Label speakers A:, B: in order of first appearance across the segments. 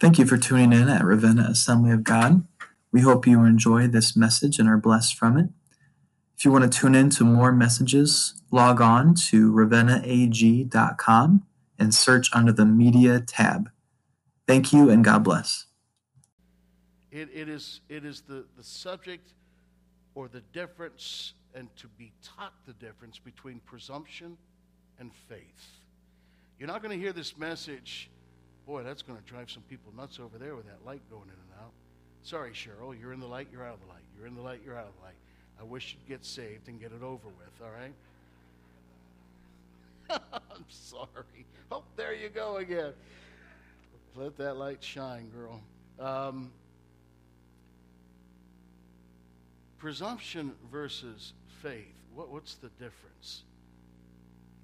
A: Thank you for tuning in at Ravenna Assembly of God. We hope you enjoy this message and are blessed from it. If you want to tune in to more messages, log on to ravennaag.com and search under the Media tab. Thank you and God bless.
B: It, it is, it is the, the subject or the difference and to be taught the difference between presumption and faith. You're not going to hear this message. Boy, that's going to drive some people nuts over there with that light going in and out. Sorry, Cheryl, you're in the light, you're out of the light. You're in the light, you're out of the light. I wish you'd get saved and get it over with, all right? I'm sorry. Oh, there you go again. Let that light shine, girl. Um, presumption versus faith. What, what's the difference?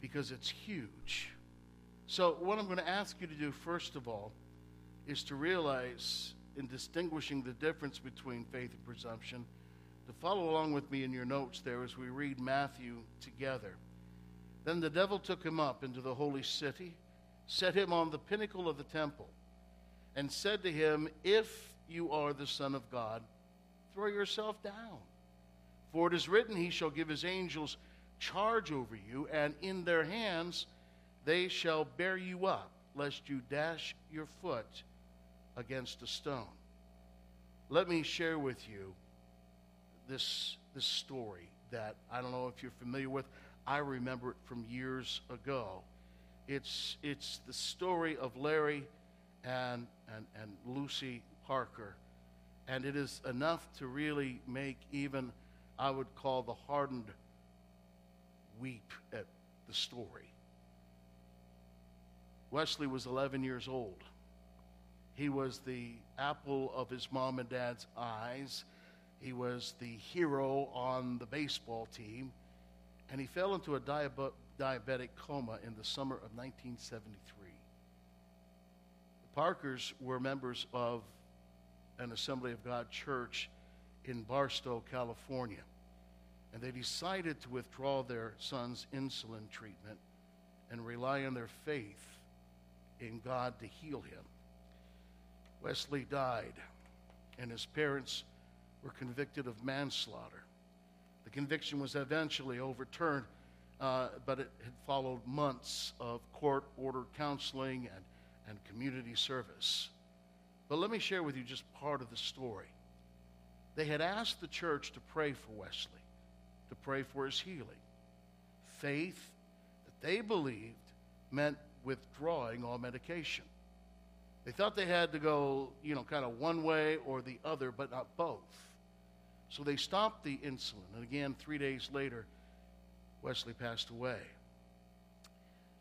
B: Because it's huge. So, what I'm going to ask you to do, first of all, is to realize in distinguishing the difference between faith and presumption, to follow along with me in your notes there as we read Matthew together. Then the devil took him up into the holy city, set him on the pinnacle of the temple, and said to him, If you are the Son of God, throw yourself down. For it is written, He shall give His angels charge over you, and in their hands they shall bear you up, lest you dash your foot against a stone. Let me share with you this, this story that I don't know if you're familiar with. I remember it from years ago. It's, it's the story of Larry and, and, and Lucy Parker. And it is enough to really make even, I would call the hardened weep at the story. Wesley was 11 years old. He was the apple of his mom and dad's eyes. He was the hero on the baseball team. And he fell into a diabetic coma in the summer of 1973. The Parkers were members of an Assembly of God church in Barstow, California. And they decided to withdraw their son's insulin treatment and rely on their faith in God to heal him. Wesley died, and his parents were convicted of manslaughter. The conviction was eventually overturned, uh, but it had followed months of court ordered counseling and, and community service. But let me share with you just part of the story. They had asked the church to pray for Wesley, to pray for his healing. Faith that they believed meant withdrawing all medication. They thought they had to go, you know, kind of one way or the other, but not both. So they stopped the insulin. And again, three days later, Wesley passed away.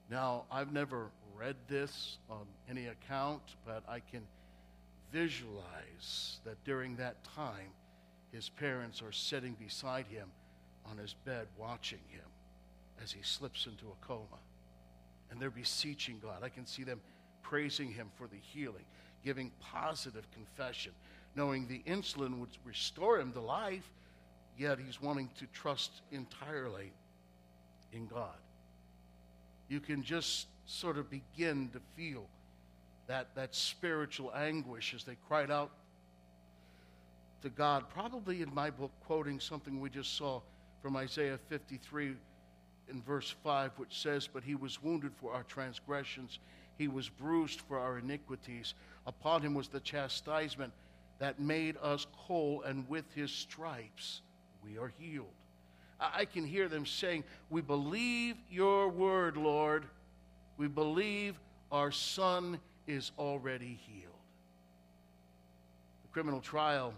B: Now, I've never read this on any account, but I can visualize that during that time, his parents are sitting beside him on his bed watching him as he slips into a coma. And they're beseeching God. I can see them praising him for the healing, giving positive confession, knowing the insulin would restore him to life, yet he's wanting to trust entirely in God. You can just sort of begin to feel that, that spiritual anguish as they cried out to God, probably in my book, quoting something we just saw from Isaiah 53 in verse 5, which says, But he was wounded for our transgressions, he was bruised for our iniquities. Upon him was the chastisement that made us whole, and with his stripes we are healed. I can hear them saying, We believe your word, Lord. We believe our son is already healed. The criminal trial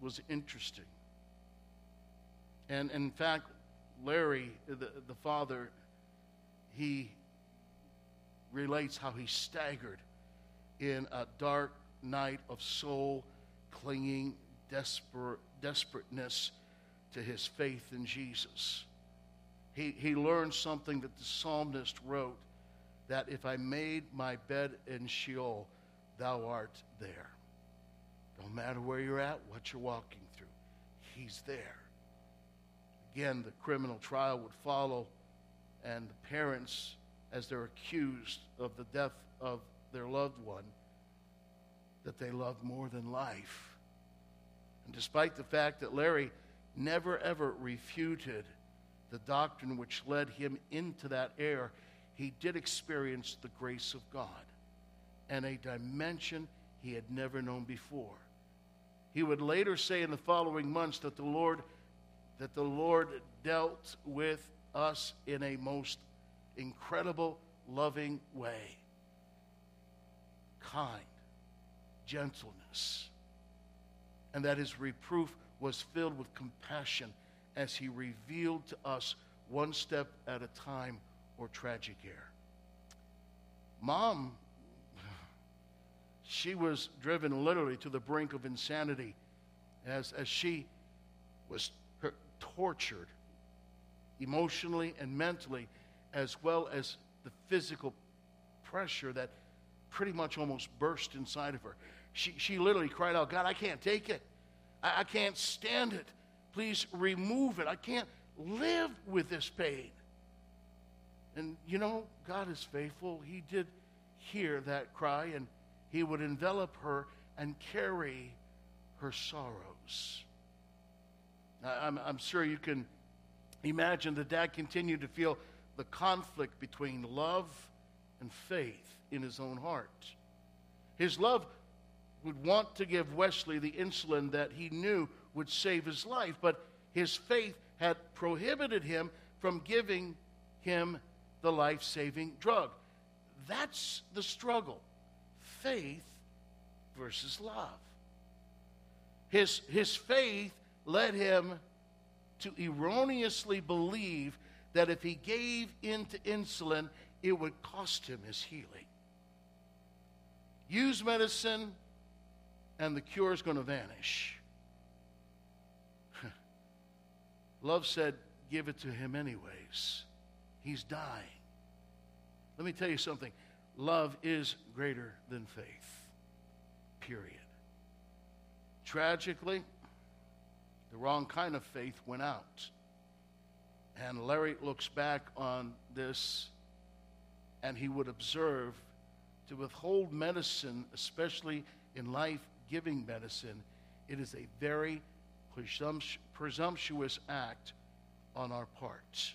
B: was interesting. And in fact, Larry, the, the father, he relates how he staggered in a dark night of soul clinging desperate, desperateness to his faith in Jesus. He, he learned something that the psalmist wrote that if I made my bed in Sheol, thou art there. No matter where you're at, what you're walking through, he's there. Again, the criminal trial would follow, and the parents as they're accused of the death of their loved one, that they loved more than life. And despite the fact that Larry never ever refuted the doctrine which led him into that error, he did experience the grace of God and a dimension he had never known before. He would later say in the following months that the Lord that the Lord dealt with us in a most incredible, loving way. Kind, gentleness, and that his reproof was filled with compassion as he revealed to us one step at a time or tragic error. Mom she was driven literally to the brink of insanity as, as she was tortured emotionally and mentally, as well as the physical pressure that pretty much almost burst inside of her. She, she literally cried out, God, I can't take it. I, I can't stand it. Please remove it. I can't live with this pain. And you know, God is faithful. He did hear that cry and he would envelop her and carry her sorrows. I'm, I'm sure you can imagine that dad continued to feel the conflict between love and faith in his own heart. His love would want to give Wesley the insulin that he knew would save his life, but his faith had prohibited him from giving him the life saving drug. That's the struggle faith versus love. His, his faith led him to erroneously believe that if he gave in to insulin, it would cost him his healing. Use medicine, and the cure is going to vanish. Love said, Give it to him anyways. He's dying. Let me tell you something love is greater than faith. Period. Tragically, the wrong kind of faith went out. And Larry looks back on this and he would observe to withhold medicine, especially in life giving medicine, it is a very presumptuous act on our part.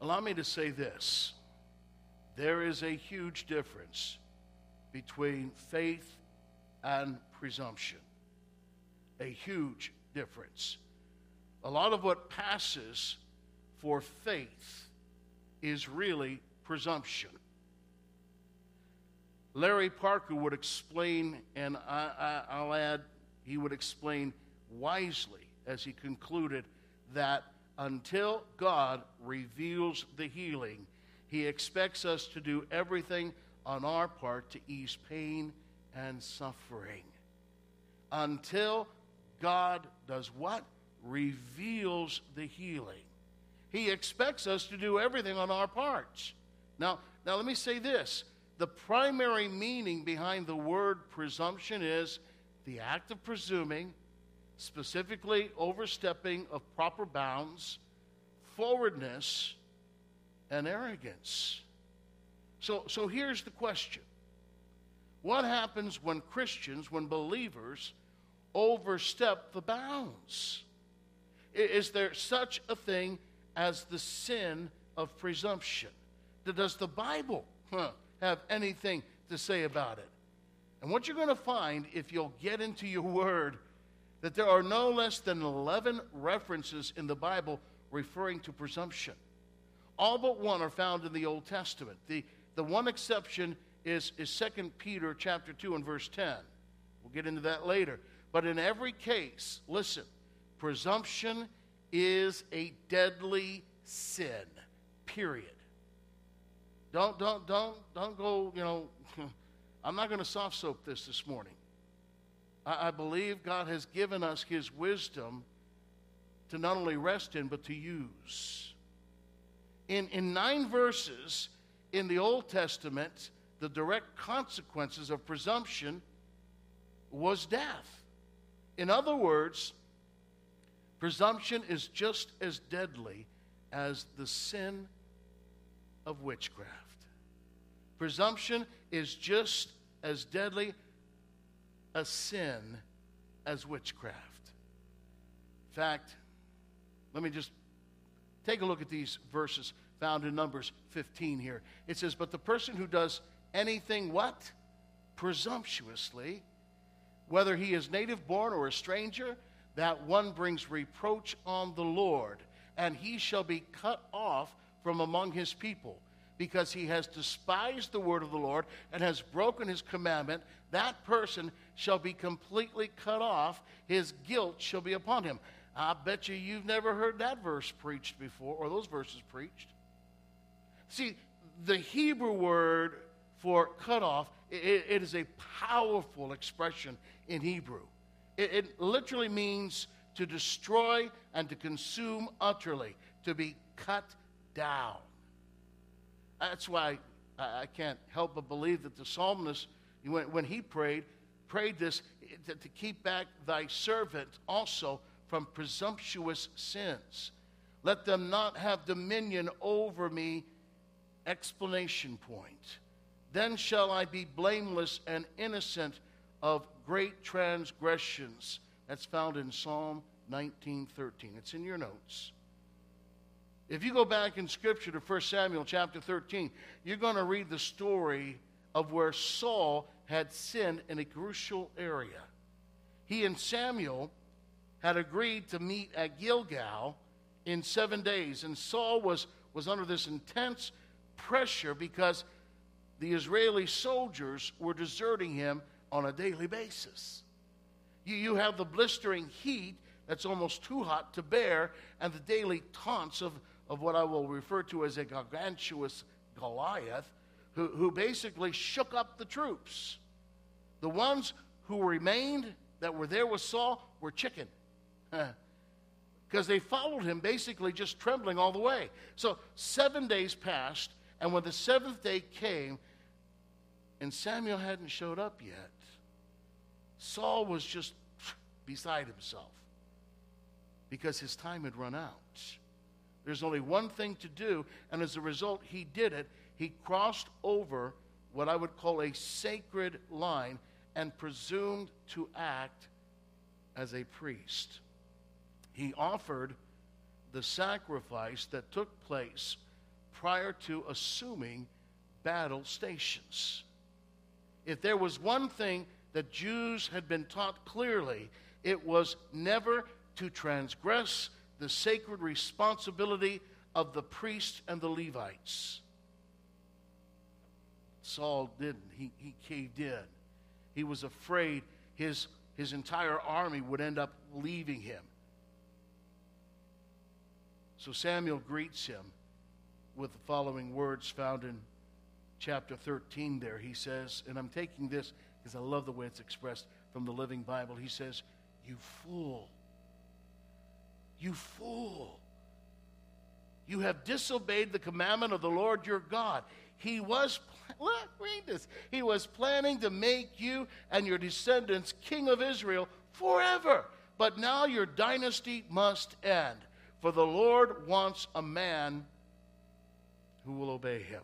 B: Allow me to say this there is a huge difference between faith and presumption. A huge difference. A lot of what passes for faith is really presumption. Larry Parker would explain, and I, will add, he would explain wisely as he concluded that until God reveals the healing, he expects us to do everything on our part to ease pain and suffering. Until God does what? Reveals the healing. He expects us to do everything on our parts. Now, now let me say this. The primary meaning behind the word presumption is the act of presuming, specifically overstepping of proper bounds, forwardness, and arrogance. So, so here's the question What happens when Christians, when believers, overstep the bounds? Is there such a thing as the sin of presumption? Does the Bible huh, have anything to say about it? And what you're going to find if you'll get into your word, that there are no less than 11 references in the Bible referring to presumption. All but one are found in the Old Testament. The, the one exception is, is 2 Peter chapter 2 and verse 10. We'll get into that later. But in every case, listen, presumption is a deadly sin. Period. Don't don't don't don't go, you know, I'm not going to soft soap this this morning. I, I believe God has given us his wisdom to not only rest in, but to use in, in nine verses in the Old Testament, the direct consequences of presumption was death. In other words, presumption is just as deadly as the sin of witchcraft. Presumption is just as deadly a sin as witchcraft. In fact, let me just take a look at these verses found in Numbers 15 here. It says, But the person who does anything what? Presumptuously, whether he is native born or a stranger, that one brings reproach on the Lord, and he shall be cut off from among his people because he has despised the word of the Lord and has broken his commandment, that person shall be completely cut off. His guilt shall be upon him. I bet you you've never heard that verse preached before, or those verses preached. See, the Hebrew word for cut off, it, it is a powerful expression in Hebrew. It, it literally means to destroy and to consume utterly, to be cut down. That's why I can't help but believe that the psalmist, when, when he prayed, prayed this to, to keep back thy servant also from presumptuous sins. Let them not have dominion over me. Explanation point. Then shall I be blameless and innocent of great transgressions. That's found in Psalm 19:13. It's in your notes. If you go back in Scripture to 1 Samuel chapter 13, you're going to read the story of where Saul had sinned in a crucial area. He and Samuel had agreed to meet at Gilgal in seven days, and Saul was, was under this intense pressure because the Israeli soldiers were deserting him on a daily basis. You, you have the blistering heat that's almost too hot to bear, and the daily taunts of of what I will refer to as a gargantuous Goliath, who, who basically shook up the troops. The ones who remained that were there with Saul were chicken. Because they followed him basically just trembling all the way. So seven days passed, and when the seventh day came, and Samuel hadn't showed up yet, Saul was just beside himself because his time had run out. There's only one thing to do, and as a result, he did it. He crossed over what I would call a sacred line and presumed to act as a priest. He offered the sacrifice that took place prior to assuming battle stations. If there was one thing that Jews had been taught clearly, it was never to transgress the sacred responsibility of the priests and the Levites. Saul didn't. He, he caved in. He was afraid his, his entire army would end up leaving him. So Samuel greets him with the following words found in chapter 13 there. He says, and I'm taking this because I love the way it's expressed from the Living Bible. He says, You fool. You fool. You have disobeyed the commandment of the Lord your God. He was, look, read this. He was planning to make you and your descendants king of Israel forever. But now your dynasty must end, for the Lord wants a man who will obey him.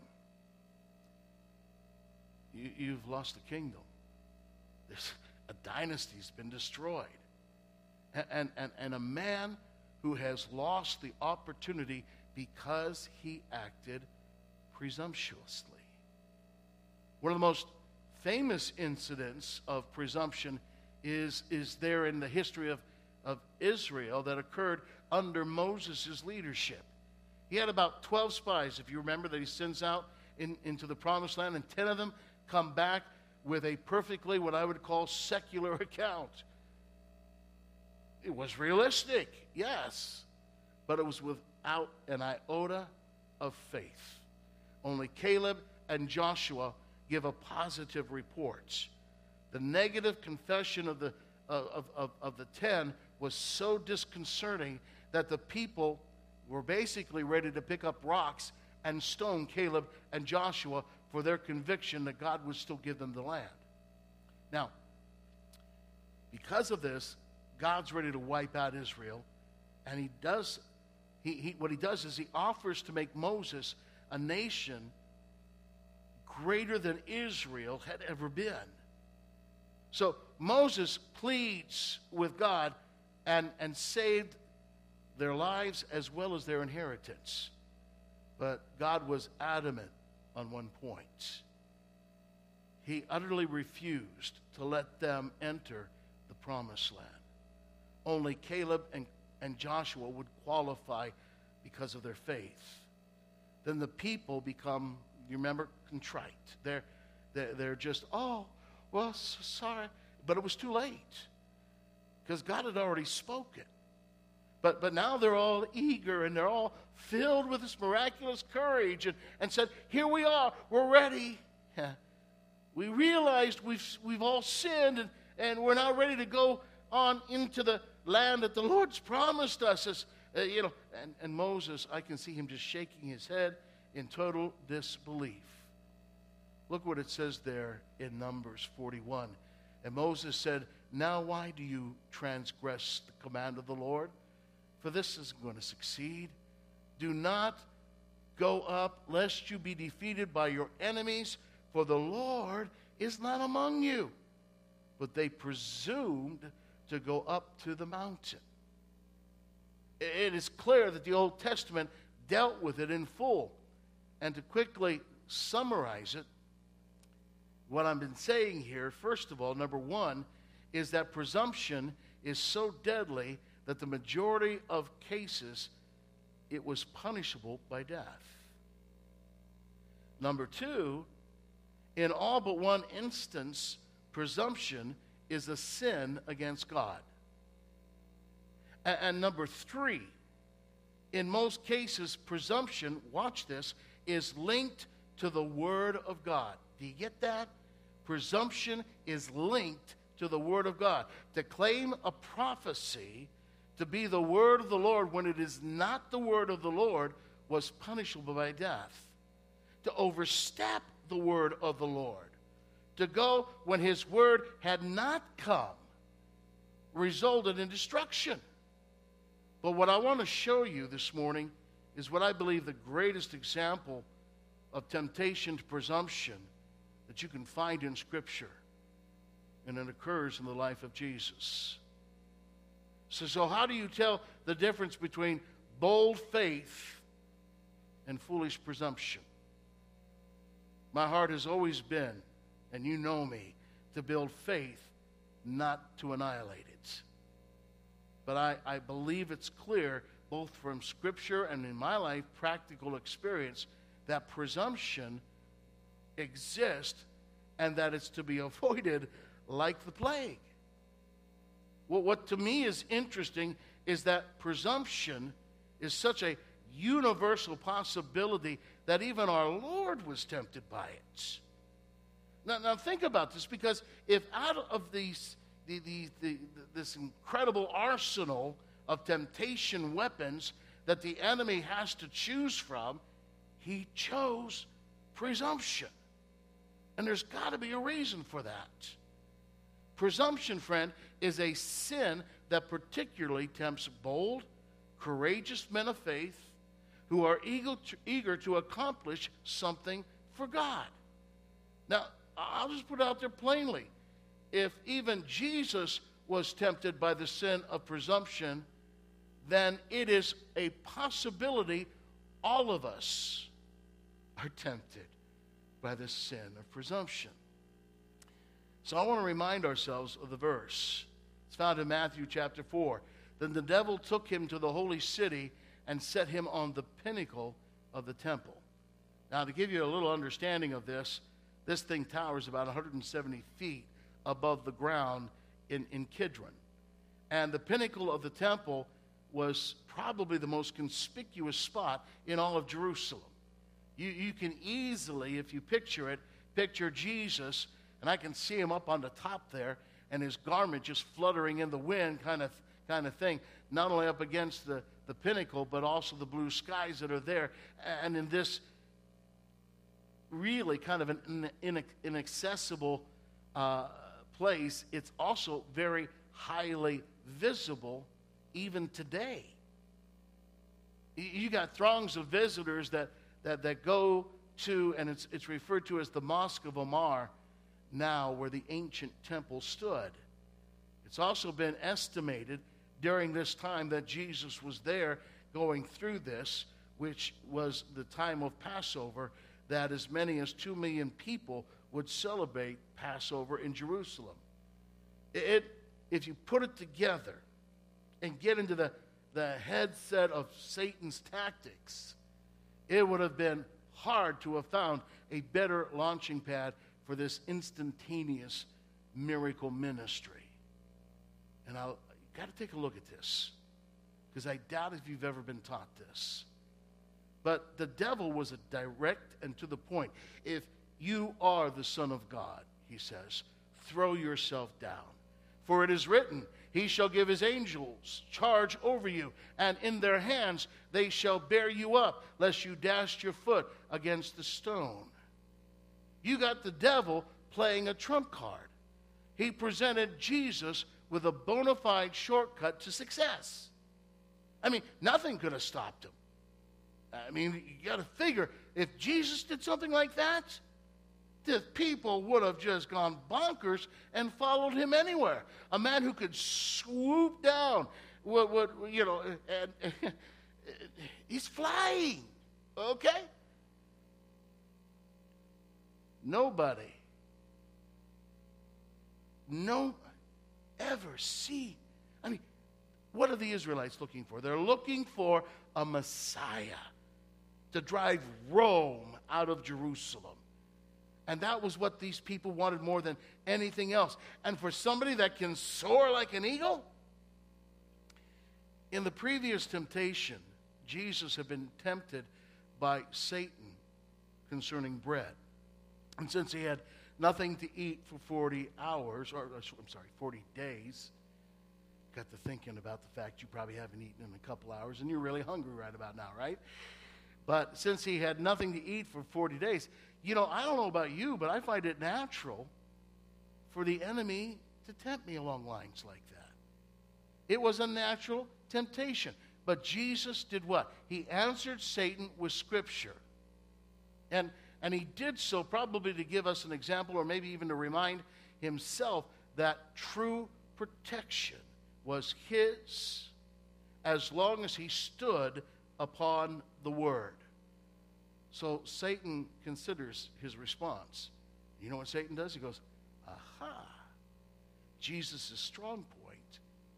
B: You, have lost the kingdom. There's, a dynasty's been destroyed. And, and, and, a man who has lost the opportunity because he acted presumptuously. One of the most famous incidents of presumption is, is there in the history of, of Israel that occurred under Moses' leadership. He had about 12 spies, if you remember, that he sends out in, into the promised land, and 10 of them come back with a perfectly, what I would call, secular account. It was realistic, yes, but it was without an iota of faith. Only Caleb and Joshua give a positive report. The negative confession of the, of, of, of the ten was so disconcerting that the people were basically ready to pick up rocks and stone Caleb and Joshua for their conviction that God would still give them the land. Now, because of this, God's ready to wipe out Israel. And he does, he, he, what he does is he offers to make Moses a nation greater than Israel had ever been. So Moses pleads with God and, and saved their lives as well as their inheritance. But God was adamant on one point. He utterly refused to let them enter the promised land. Only Caleb and, and Joshua would qualify because of their faith. Then the people become, you remember, contrite. They're, they're, they're just, oh, well, so sorry. But it was too late because God had already spoken. But, but now they're all eager and they're all filled with this miraculous courage and, and said, Here we are, we're ready. We realized we've, we've all sinned and, and we're now ready to go on into the land that the Lord's promised us. As, uh, you know, and, and Moses, I can see him just shaking his head in total disbelief. Look what it says there in Numbers 41. And Moses said, Now why do you transgress the command of the Lord? For this isn't going to succeed. Do not go up, lest you be defeated by your enemies, for the Lord is not among you. But they presumed to go up to the mountain. It is clear that the Old Testament dealt with it in full. And to quickly summarize it, what I've been saying here, first of all, number one, is that presumption is so deadly that the majority of cases it was punishable by death. Number two, in all but one instance, presumption is a sin against God. And, and number three, in most cases, presumption, watch this, is linked to the Word of God. Do you get that? Presumption is linked to the Word of God. To claim a prophecy to be the Word of the Lord when it is not the Word of the Lord was punishable by death. To overstep the Word of the Lord, to go when His Word had not come, resulted in destruction. But what I want to show you this morning is what I believe the greatest example of temptation to presumption that you can find in Scripture. And it occurs in the life of Jesus. So, so how do you tell the difference between bold faith and foolish presumption? My heart has always been, and you know me, to build faith, not to annihilate it. But I, I believe it's clear, both from Scripture and in my life, practical experience, that presumption exists and that it's to be avoided like the plague. Well, what to me is interesting is that presumption is such a universal possibility that even our Lord was tempted by it. Now, now think about this because if out of these, the, the, the, this incredible arsenal of temptation weapons that the enemy has to choose from, he chose presumption. And there's got to be a reason for that. Presumption, friend, is a sin that particularly tempts bold, courageous men of faith who are eager to, accomplish something for God. Now, I'll just put it out there plainly. If even Jesus was tempted by the sin of presumption, then it is a possibility all of us are tempted by the sin of presumption. So I want to remind ourselves of the verse. It's found in Matthew chapter 4. Then the devil took him to the holy city and set him on the pinnacle of the temple. Now, to give you a little understanding of this, this thing towers about 170 feet above the ground in, in Kidron. And the pinnacle of the temple was probably the most conspicuous spot in all of Jerusalem. You, you can easily, if you picture it, picture Jesus and I can see him up on the top there, and his garment just fluttering in the wind, kind of, kind of thing. Not only up against the, the pinnacle, but also the blue skies that are there. And in this really kind of an inaccessible uh, place, it's also very highly visible even today. You got throngs of visitors that, that, that go to, and it's, it's referred to as the Mosque of Omar now, where the ancient temple stood. It's also been estimated during this time that Jesus was there going through this, which was the time of Passover, that as many as two million people would celebrate Passover in Jerusalem. It, if you put it together and get into the, the headset of Satan's tactics, it would have been hard to have found a better launching pad for this instantaneous miracle ministry. And I'll got to take a look at this because I doubt if you've ever been taught this. But the devil was direct and to the point. If you are the Son of God, he says, throw yourself down. For it is written, He shall give His angels charge over you, and in their hands they shall bear you up, lest you dash your foot against the stone. You got the devil playing a trump card. He presented Jesus with a bona fide shortcut to success. I mean, nothing could have stopped him. I mean, you got to figure if Jesus did something like that, the people would have just gone bonkers and followed him anywhere. A man who could swoop down, would, you know, and, and he's flying, okay? Nobody, no, ever see. I mean, what are the Israelites looking for? They're looking for a Messiah to drive Rome out of Jerusalem. And that was what these people wanted more than anything else. And for somebody that can soar like an eagle, in the previous temptation, Jesus had been tempted by Satan concerning bread. And since he had nothing to eat for 40 hours, or I'm sorry, 40 days, got to thinking about the fact you probably haven't eaten in a couple hours and you're really hungry right about now, right? But since he had nothing to eat for 40 days, you know, I don't know about you, but I find it natural for the enemy to tempt me along lines like that. It was a natural temptation. But Jesus did what? He answered Satan with Scripture. And, and he did so probably to give us an example or maybe even to remind himself that true protection was his as long as he stood upon the word. So Satan considers his response. You know what Satan does? He goes, Aha! Jesus' strong point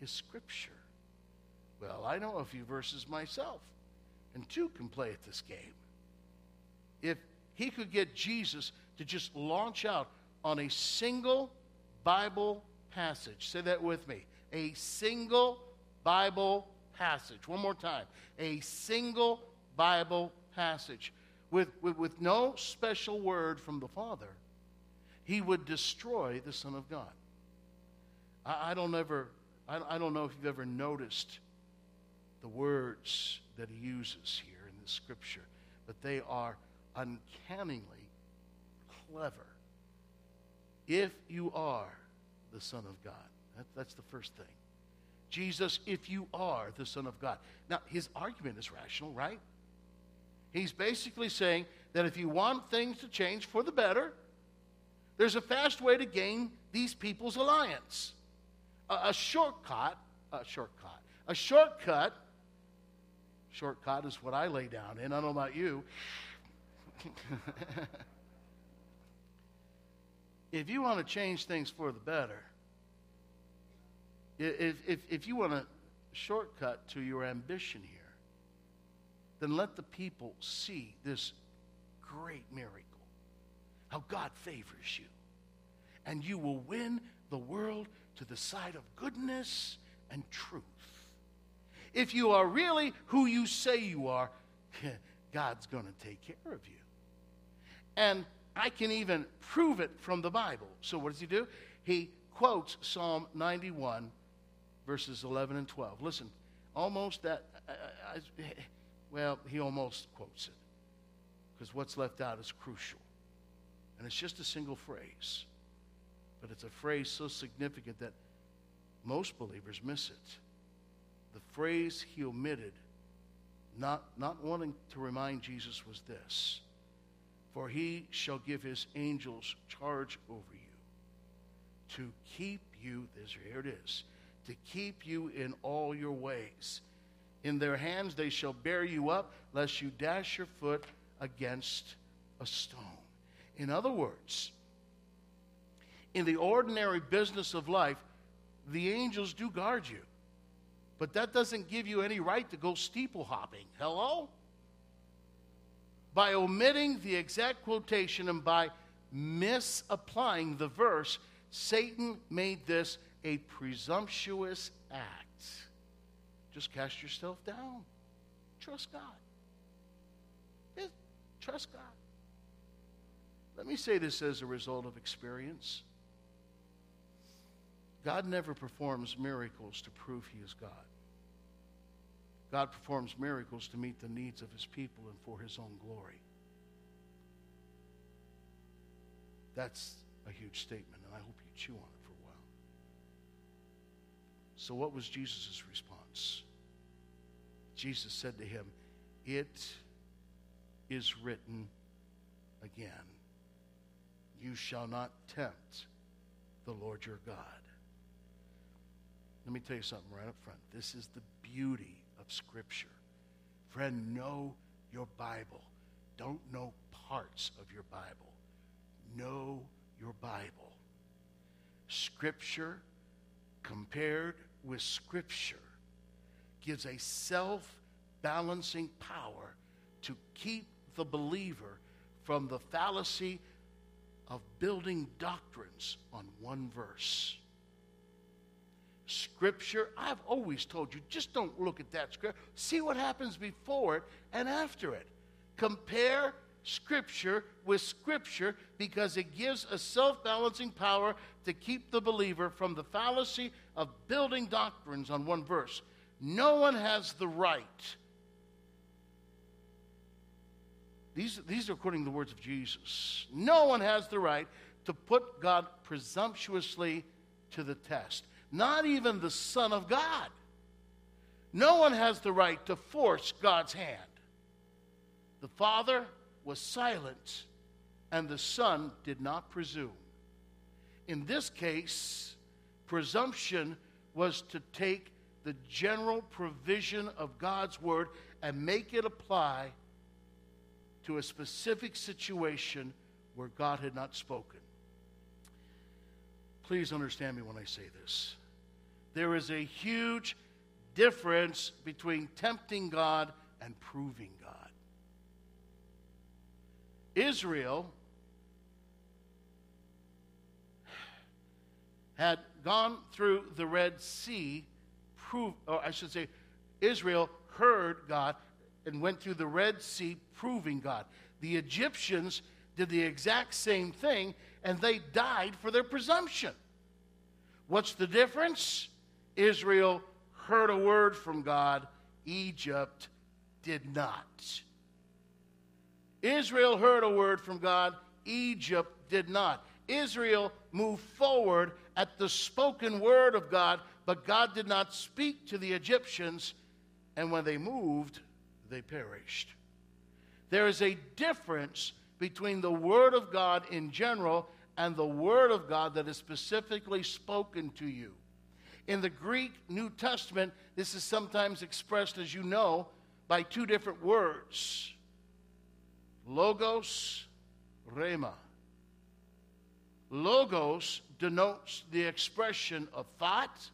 B: is Scripture. Well, I know a few verses myself, and two can play at this game. If he could get Jesus to just launch out on a single Bible passage, say that with me a single Bible passage. One more time. A single Bible passage with, with, with no special word from the Father, he would destroy the Son of God. I, I don't ever, I, I don't know if you've ever noticed the words that he uses here in the scripture, but they are uncannily clever. If you are the Son of God, that, that's the first thing. Jesus, if you are the Son of God. Now, his argument is rational, right? He's basically saying that if you want things to change for the better, there's a fast way to gain these people's alliance. A, a shortcut, a shortcut, a shortcut, shortcut is what I lay down in. I don't know about you. if you want to change things for the better, if, if, if you want a shortcut to your ambition here, then let the people see this great miracle how God favors you. And you will win the world to the side of goodness and truth. If you are really who you say you are, God's going to take care of you. And I can even prove it from the Bible. So, what does he do? He quotes Psalm 91, verses 11 and 12. Listen, almost that. I, I, well, he almost quotes it because what's left out is crucial. And it's just a single phrase, but it's a phrase so significant that most believers miss it. The phrase he omitted, not, not wanting to remind Jesus, was this For he shall give his angels charge over you to keep you, this, here it is, to keep you in all your ways. In their hands they shall bear you up, lest you dash your foot against a stone. In other words, in the ordinary business of life, the angels do guard you. But that doesn't give you any right to go steeple hopping. Hello? By omitting the exact quotation and by misapplying the verse, Satan made this a presumptuous act. Just cast yourself down. Trust God. Trust God. Let me say this as a result of experience. God never performs miracles to prove he is God. God performs miracles to meet the needs of his people and for his own glory. That's a huge statement, and I hope you chew on it for a while. So, what was Jesus' response? Jesus said to him, It is written again, You shall not tempt the Lord your God. Let me tell you something right up front. This is the beauty Scripture. Friend, know your Bible. Don't know parts of your Bible. Know your Bible. Scripture compared with Scripture gives a self balancing power to keep the believer from the fallacy of building doctrines on one verse. Scripture, I've always told you, just don't look at that scripture. See what happens before it and after it. Compare Scripture with Scripture because it gives a self balancing power to keep the believer from the fallacy of building doctrines on one verse. No one has the right. These, these are according to the words of Jesus. No one has the right to put God presumptuously to the test not even the Son of God. No one has the right to force God's hand. The Father was silent, and the Son did not presume. In this case, presumption was to take the general provision of God's Word and make it apply to a specific situation where God had not spoken. Please understand me when I say this. There is a huge difference between tempting God and proving God. Israel had gone through the Red Sea, prove, or I should say, Israel heard God and went through the Red Sea proving God. The Egyptians did the exact same thing and they died for their presumption. What's the difference? Israel heard a word from God, Egypt did not. Israel heard a word from God, Egypt did not. Israel moved forward at the spoken word of God, but God did not speak to the Egyptians, and when they moved, they perished. There is a difference between the word of God in general and the word of God that is specifically spoken to you. In the Greek New Testament, this is sometimes expressed, as you know, by two different words logos, rhema. Logos denotes the expression of thought,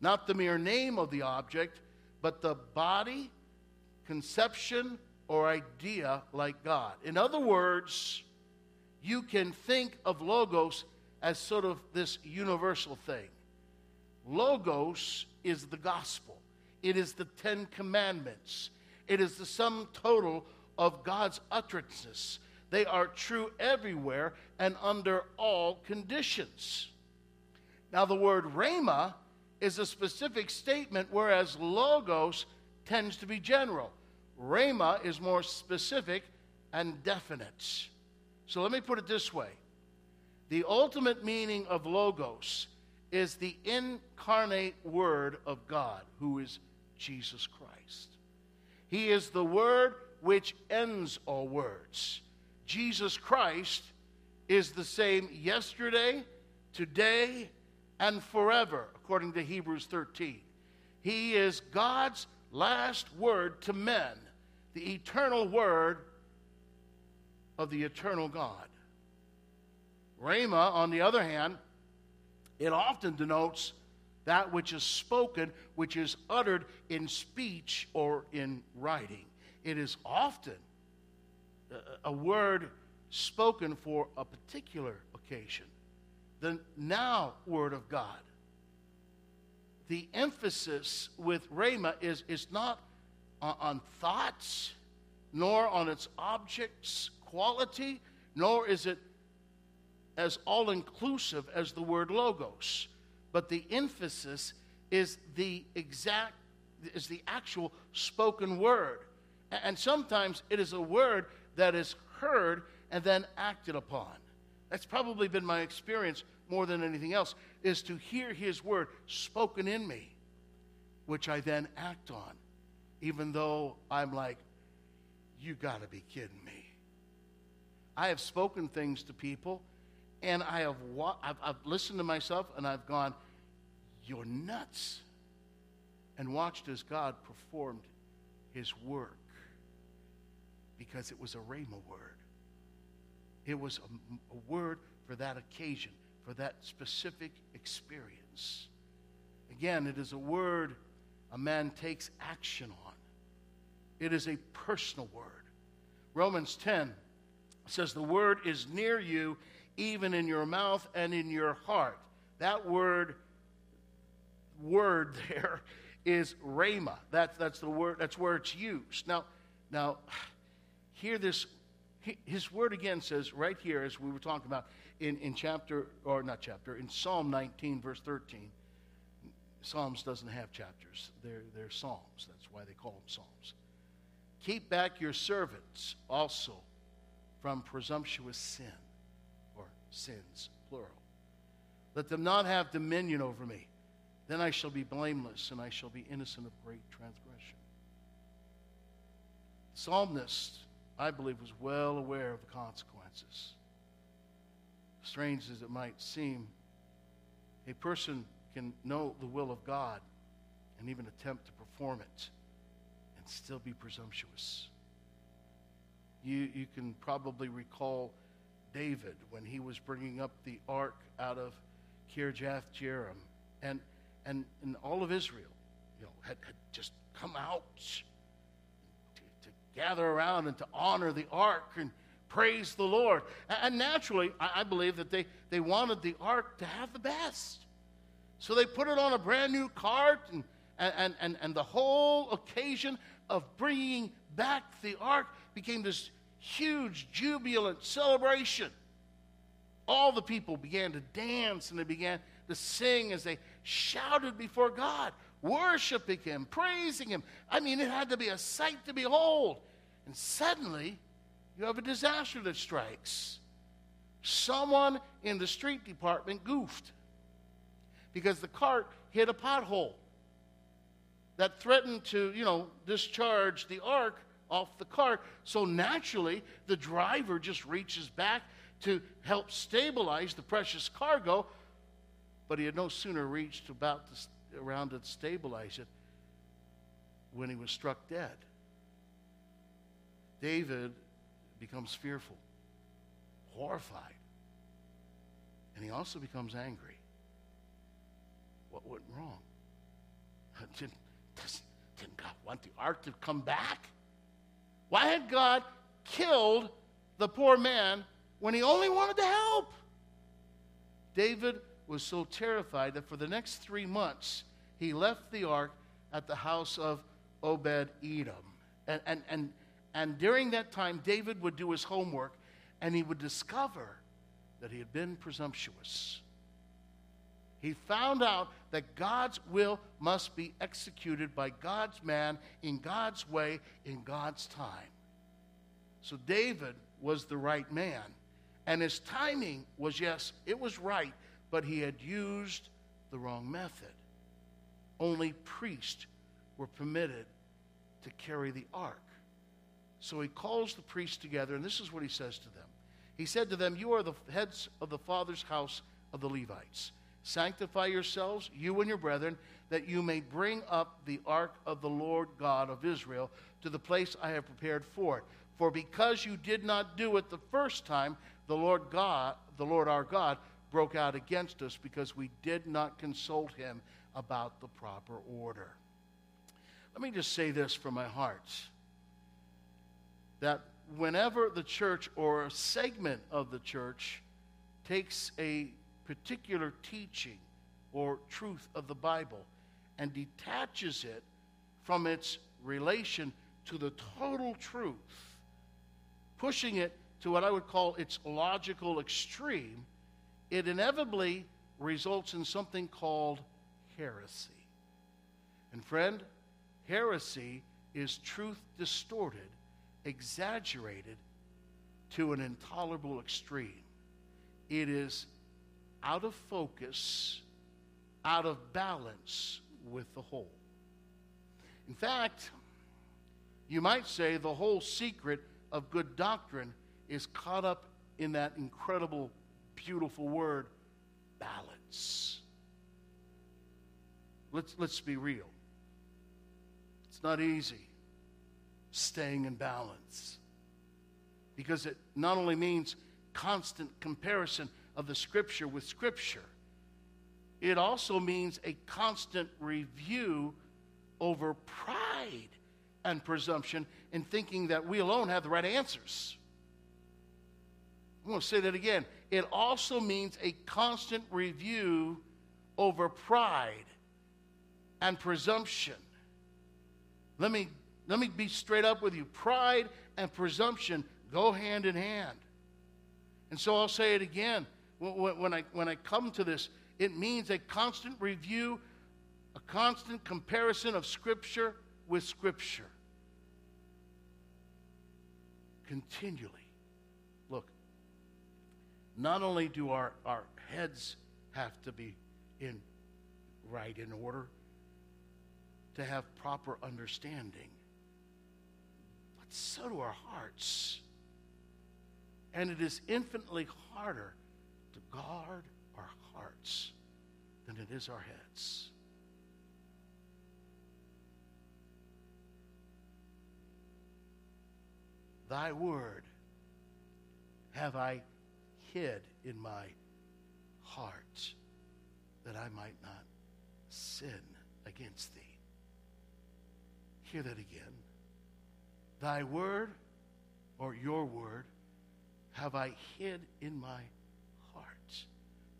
B: not the mere name of the object, but the body, conception, or idea like God. In other words, you can think of logos as sort of this universal thing. Logos is the gospel, it is the Ten Commandments, it is the sum total of God's utterances. They are true everywhere and under all conditions. Now, the word rhema is a specific statement, whereas logos tends to be general. Rhema is more specific and definite. So let me put it this way the ultimate meaning of logos is the incarnate Word of God, who is Jesus Christ. He is the Word which ends all words. Jesus Christ is the same yesterday, today, and forever, according to Hebrews 13. He is God's last word to men, the eternal word of the eternal God. Rhema, on the other hand, it often denotes that which is spoken, which is uttered in speech or in writing. It is often a word spoken for a particular occasion. The now word of God. The emphasis with Rhema is, is not on, on thoughts, nor on its object's quality, nor is it as all inclusive as the word logos. But the emphasis is the exact, is the actual spoken word. And sometimes it is a word that is heard and then acted upon. That's probably been my experience more than anything else, is to hear his word spoken in me, which I then act on, even though I'm like, you got to be kidding me. I have spoken things to people, and I have wa- I've, I've listened to myself, and I've gone, you're nuts, and watched as God performed his work because it was a Rhema word. It was a, a word for that occasion, for that specific experience. Again, it is a word a man takes action on. It is a personal word. Romans 10 says, The word is near you, even in your mouth and in your heart. That word, word there is rhema. That's, that's the word, that's where it's used. Now, now, hear this. His word again says right here, as we were talking about in, in chapter, or not chapter, in Psalm 19, verse 13. Psalms doesn't have chapters, they're, they're psalms. That's why they call them psalms. Keep back your servants also from presumptuous sin, sins, plural. Let them not have dominion over me. Then I shall be blameless, and I shall be innocent of great transgression. The psalmist I believe, was well aware of the consequences. Strange as it might seem, a person can know the will of God and even attempt to perform it and still be presumptuous. You, you can probably recall David when he was bringing up the ark out of Kirjath Jearim, and, and, and all of Israel you know, had, had just come out to gather around and to honor the ark and praise the Lord. And naturally, I believe that they, they wanted the ark to have the best. So they put it on a brand new cart, and, and, and, and the whole occasion of bringing back the ark became this huge, jubilant celebration. All the people began to dance and they began to sing as they shouted before God, worshiping Him, praising Him. I mean, it had to be a sight to behold. And suddenly, you have a disaster that strikes. Someone in the street department goofed because the cart hit a pothole that threatened to, you know, discharge the ark off the cart. So naturally, the driver just reaches back to help stabilize the precious cargo, but he had no sooner reached about to, around to stabilize it when he was struck dead. David becomes fearful, horrified, and he also becomes angry. What went wrong? Didn't, didn't God want the ark to come back? Why had God killed the poor man when he only wanted to help? David was so terrified that for the next three months, he left the ark at the house of Obed Edom. And, and, and and during that time, David would do his homework and he would discover that he had been presumptuous. He found out that God's will must be executed by God's man in God's way in God's time. So David was the right man. And his timing was, yes, it was right, but he had used the wrong method. Only priests were permitted to carry the ark. So he calls the priests together, and this is what he says to them. He said to them, You are the heads of the father's house of the Levites. Sanctify yourselves, you and your brethren, that you may bring up the ark of the Lord God of Israel to the place I have prepared for it. For because you did not do it the first time, the Lord God, the Lord our God, broke out against us because we did not consult him about the proper order. Let me just say this from my heart that whenever the church or a segment of the church takes a particular teaching or truth of the Bible and detaches it from its relation to the total truth, pushing it to what I would call its logical extreme, it inevitably results in something called heresy. And friend, heresy is truth distorted, exaggerated to an intolerable extreme. It is out of focus, out of balance with the whole. In fact, you might say the whole secret of good doctrine is caught up in that incredible, beautiful word, balance. Let's, let's be real. It's not easy staying in balance because it not only means constant comparison of the Scripture with Scripture, it also means a constant review over pride and presumption in thinking that we alone have the right answers. I'm going to say that again. It also means a constant review over pride and presumption. Let me, let me be straight up with you. Pride and presumption go hand in hand. And so I'll say it again. When I, when I come to this, it means a constant review, a constant comparison of Scripture with Scripture. Continually. Look, not only do our, our heads have to be in right in order to have proper understanding, but so do our hearts. And it is infinitely harder to guard our hearts than it is our heads. Thy word have I hid in my heart that I might not sin against thee. Hear that again. Thy word or your word have I hid in my.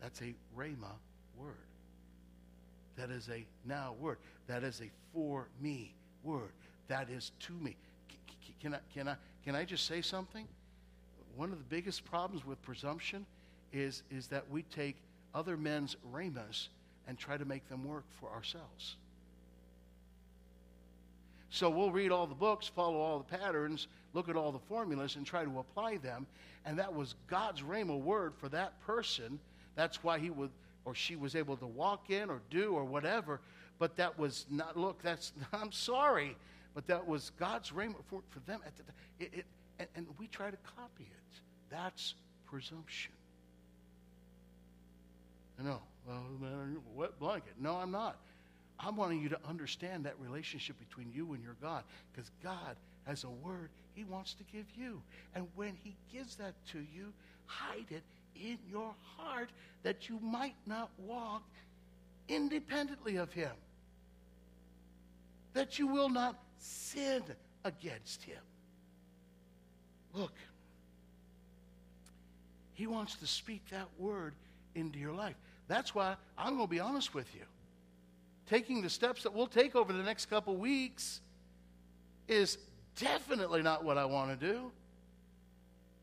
B: That's a rhema word. That is a now word. That is a for me word. That is to me. Can I, can I, can I just say something? One of the biggest problems with presumption is, is that we take other men's rhemas and try to make them work for ourselves. So we'll read all the books, follow all the patterns, look at all the formulas, and try to apply them. And that was God's rhema word for that person. That's why he would or she was able to walk in or do or whatever. But that was not. Look, that's. I'm sorry, but that was God's rhema for, for them. at the It, it, and, and we try to copy it. That's presumption. I know. Well, man, wet blanket. No, I'm not. I'm wanting you to understand that relationship between you and your God because God has a word he wants to give you. And when he gives that to you, hide it in your heart that you might not walk independently of him. That you will not sin against him. Look, he wants to speak that word into your life. That's why I'm going to be honest with you taking the steps that we'll take over the next couple weeks is definitely not what I want to do.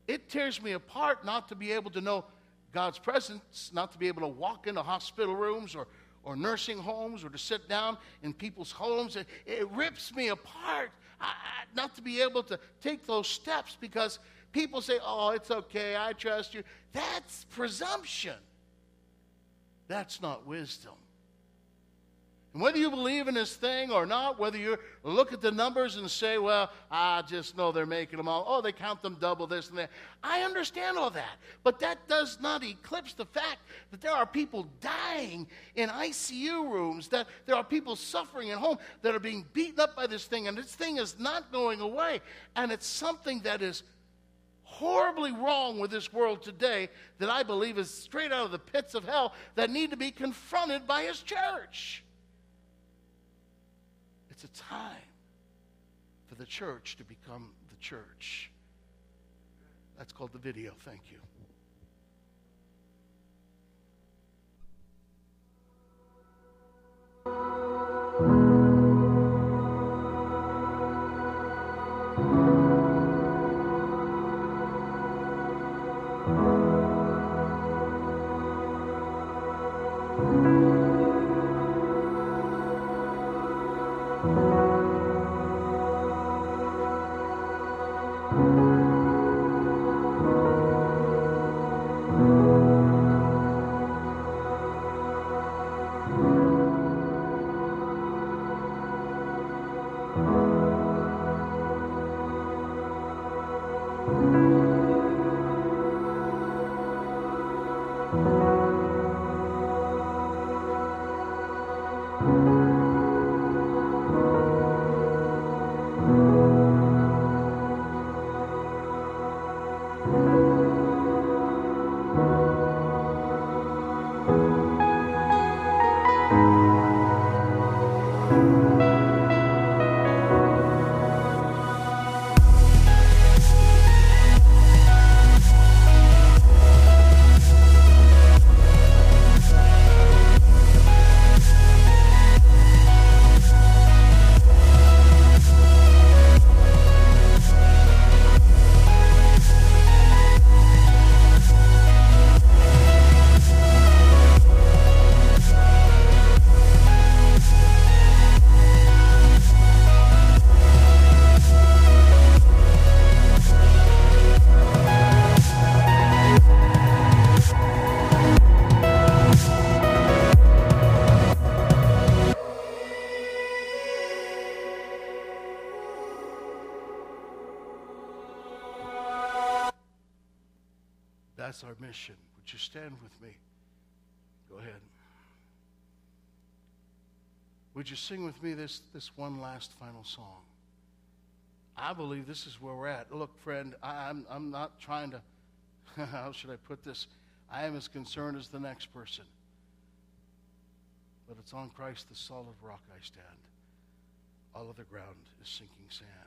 B: It tears me apart not to be able to know God's presence, not to be able to walk into hospital rooms or, or nursing homes or to sit down in people's homes. It, it rips me apart I, not to be able to take those steps because people say, oh, it's okay, I trust you. That's presumption. That's not wisdom. And whether you believe in this thing or not, whether you look at the numbers and say, well, I just know they're making them all, oh, they count them double this and that. I understand all that. But that does not eclipse the fact that there are people dying in ICU rooms, that there are people suffering at home that are being beaten up by this thing, and this thing is not going away. And it's something that is horribly wrong with this world today that I believe is straight out of the pits of hell that need to be confronted by his church. It's a time for the church to become the church. That's called the video. Thank you. Would you stand with me? Go ahead. Would you sing with me this, this one last final song? I believe this is where we're at. Look, friend, I, I'm, I'm not trying to, how should I put this? I am as concerned as the next person. But it's on Christ, the solid rock, I stand. All other ground is sinking sand.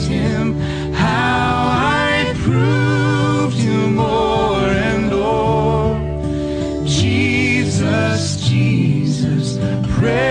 C: Jesus,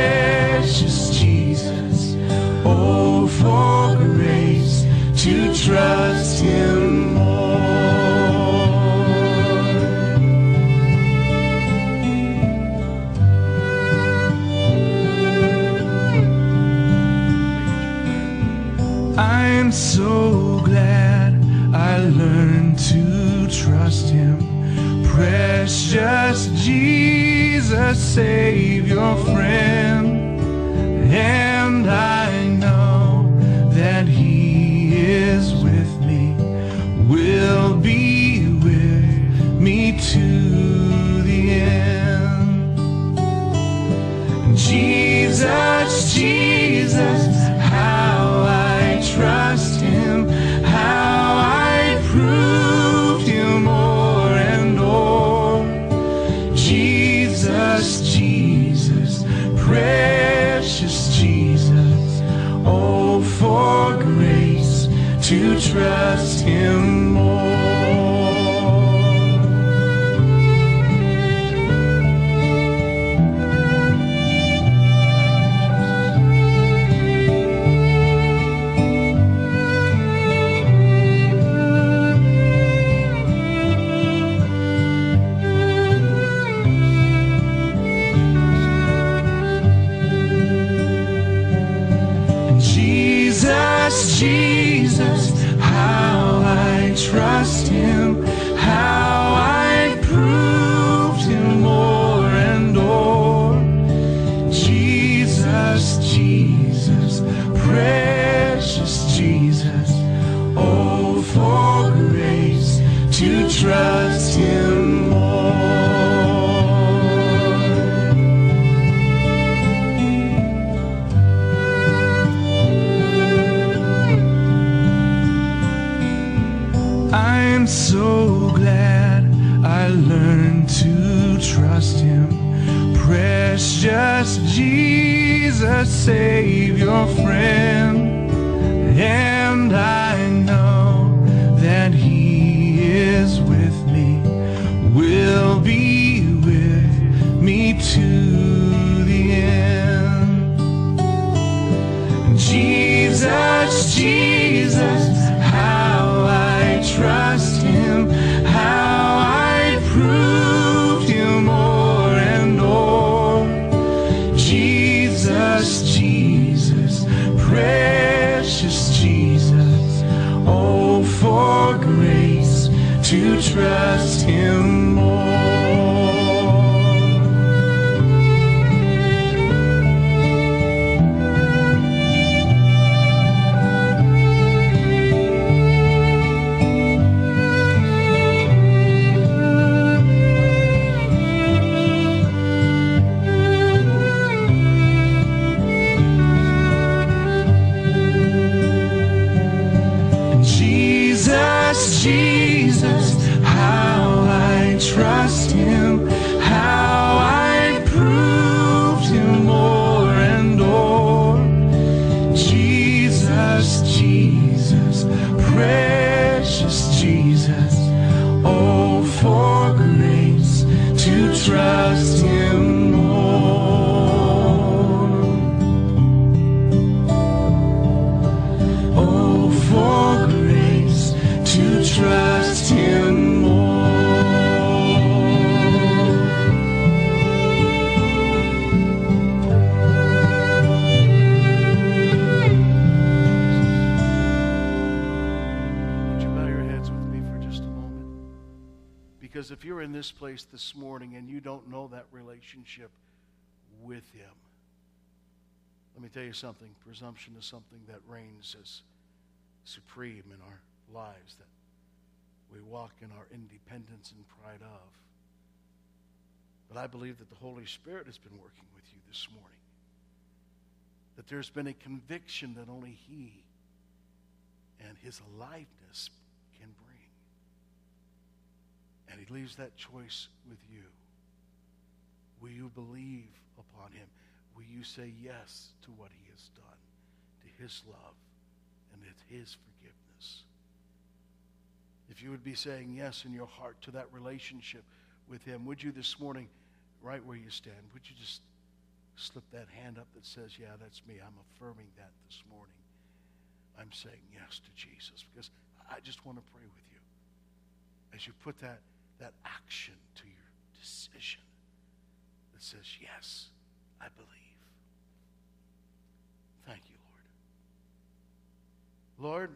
B: don't know that relationship with Him, let me tell you something. Presumption is something that reigns as supreme in our lives, that we walk in our independence and pride of. But I believe that the Holy Spirit has been working with you this morning. That there's been a conviction that only He and his aliveness can bring. And he leaves that choice with you. Will you believe upon him? Will you say yes to what he has done, to his love, and to his forgiveness? If you would be saying yes in your heart to that relationship with him, would you this morning, right where you stand, would you just slip that hand up that says, Yeah, that's me? I'm affirming that this morning. I'm saying yes to Jesus because I just want to pray with you as you put that, that action to your decision that says, Yes, I believe. Thank you, Lord. Lord,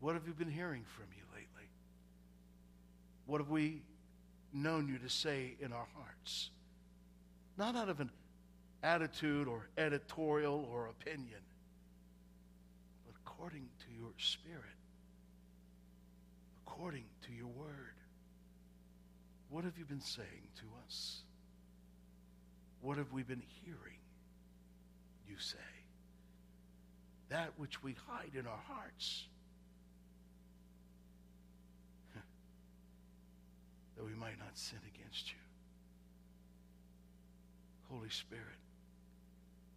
B: what have you been hearing from you lately? What have we known you to say in our hearts? Not out of an attitude or editorial or opinion, but according to your spirit, according to your word. What have you been saying to us? What have we been hearing you say? That which we hide in our hearts, that we might not sin against you. Holy Spirit,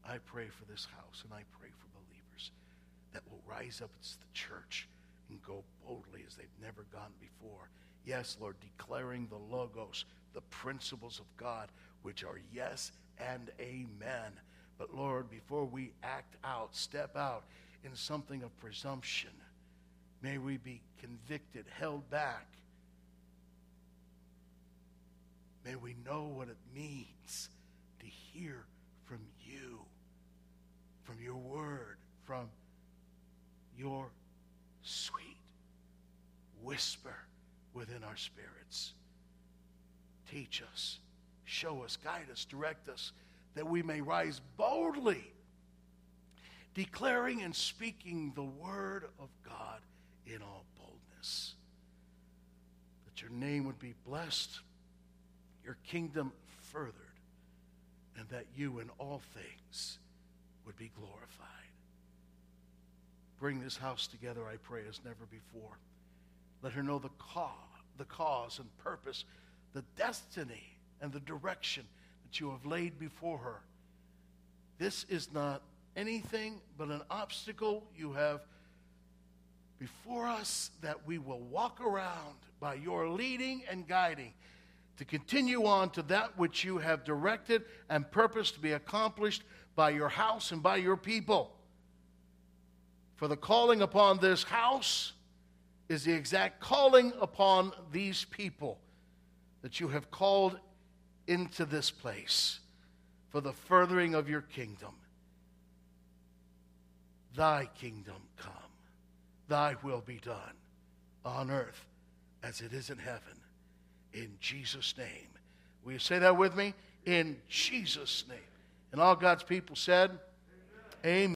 B: I pray for this house and I pray for believers that will rise up as the church and go boldly as they've never gone before. Yes, Lord, declaring the logos, the principles of God, which are yes and amen. But Lord, before we act out, step out in something of presumption, may we be convicted, held back. May we know what it means to hear from you, from your word, from your sweet whisper spirits. Teach us, show us, guide us, direct us, that we may rise boldly, declaring and speaking the word of God in all boldness. That your name would be blessed, your kingdom furthered, and that you in all things would be glorified. Bring this house together, I pray, as never before. Let her know the cause, the cause and purpose, the destiny and the direction that you have laid before her. This is not anything but an obstacle you have before us that we will walk around by your leading and guiding to continue on to that which you have directed and purposed to be accomplished by your house and by your people. For the calling upon this house is the exact calling upon these people that you have called into this place for the furthering of your kingdom. Thy kingdom come, thy will be done on earth as it is in heaven. In Jesus' name. Will you say that with me? In Jesus' name. And all God's people said, Amen. Amen.